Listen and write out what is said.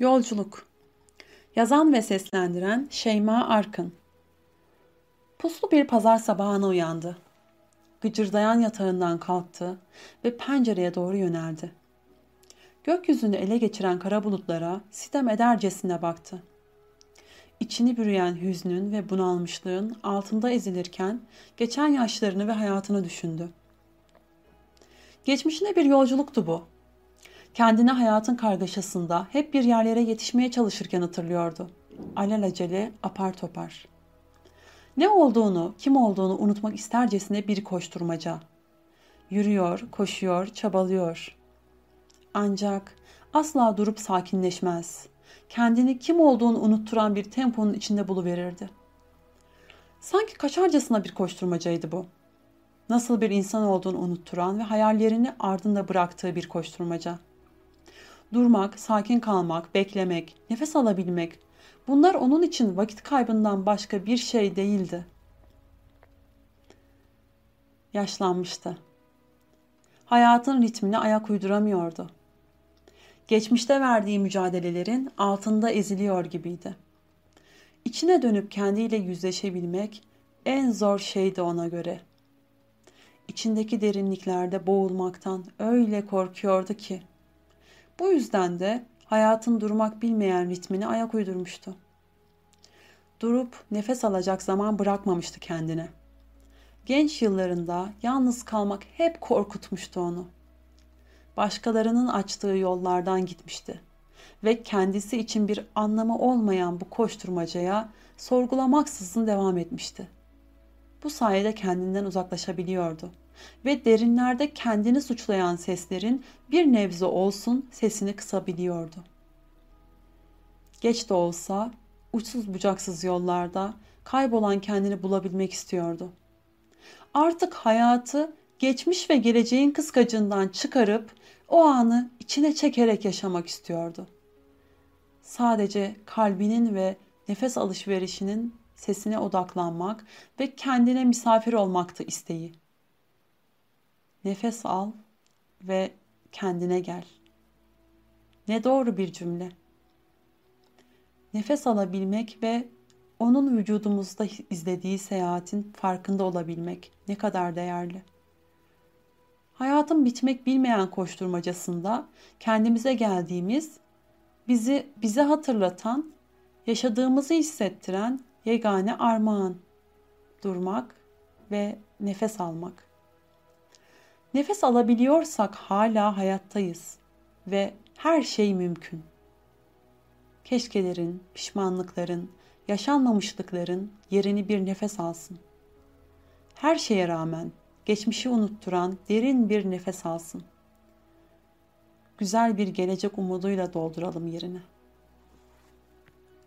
Yolculuk Yazan ve seslendiren Şeyma Arkın Puslu bir pazar sabahına uyandı. Gıcırdayan yatağından kalktı ve pencereye doğru yöneldi. Gökyüzünü ele geçiren kara bulutlara sitem edercesine baktı. İçini bürüyen hüznün ve bunalmışlığın altında ezilirken geçen yaşlarını ve hayatını düşündü. Geçmişine bir yolculuktu bu Kendini hayatın kargaşasında hep bir yerlere yetişmeye çalışırken hatırlıyordu. Alelacele apar topar. Ne olduğunu, kim olduğunu unutmak istercesine bir koşturmaca. Yürüyor, koşuyor, çabalıyor. Ancak asla durup sakinleşmez. Kendini kim olduğunu unutturan bir temponun içinde buluverirdi. Sanki kaçarcasına bir koşturmacaydı bu. Nasıl bir insan olduğunu unutturan ve hayallerini ardında bıraktığı bir koşturmaca.'' Durmak, sakin kalmak, beklemek, nefes alabilmek bunlar onun için vakit kaybından başka bir şey değildi. Yaşlanmıştı. Hayatın ritmine ayak uyduramıyordu. Geçmişte verdiği mücadelelerin altında eziliyor gibiydi. İçine dönüp kendiyle yüzleşebilmek en zor şeydi ona göre. İçindeki derinliklerde boğulmaktan öyle korkuyordu ki bu yüzden de hayatın durmak bilmeyen ritmini ayak uydurmuştu. Durup nefes alacak zaman bırakmamıştı kendine. Genç yıllarında yalnız kalmak hep korkutmuştu onu. Başkalarının açtığı yollardan gitmişti ve kendisi için bir anlamı olmayan bu koşturmacaya sorgulamaksızın devam etmişti. Bu sayede kendinden uzaklaşabiliyordu ve derinlerde kendini suçlayan seslerin bir nebze olsun sesini kısabiliyordu. Geç de olsa uçsuz bucaksız yollarda kaybolan kendini bulabilmek istiyordu. Artık hayatı geçmiş ve geleceğin kıskacından çıkarıp o anı içine çekerek yaşamak istiyordu. Sadece kalbinin ve nefes alışverişinin sesine odaklanmak ve kendine misafir olmaktı isteği. Nefes al ve kendine gel. Ne doğru bir cümle. Nefes alabilmek ve onun vücudumuzda izlediği seyahatin farkında olabilmek ne kadar değerli. Hayatın bitmek bilmeyen koşturmacasında kendimize geldiğimiz, bizi bize hatırlatan, yaşadığımızı hissettiren yegane armağan. Durmak ve nefes almak. Nefes alabiliyorsak hala hayattayız ve her şey mümkün. Keşkelerin, pişmanlıkların, yaşanmamışlıkların yerini bir nefes alsın. Her şeye rağmen geçmişi unutturan derin bir nefes alsın. Güzel bir gelecek umuduyla dolduralım yerine.''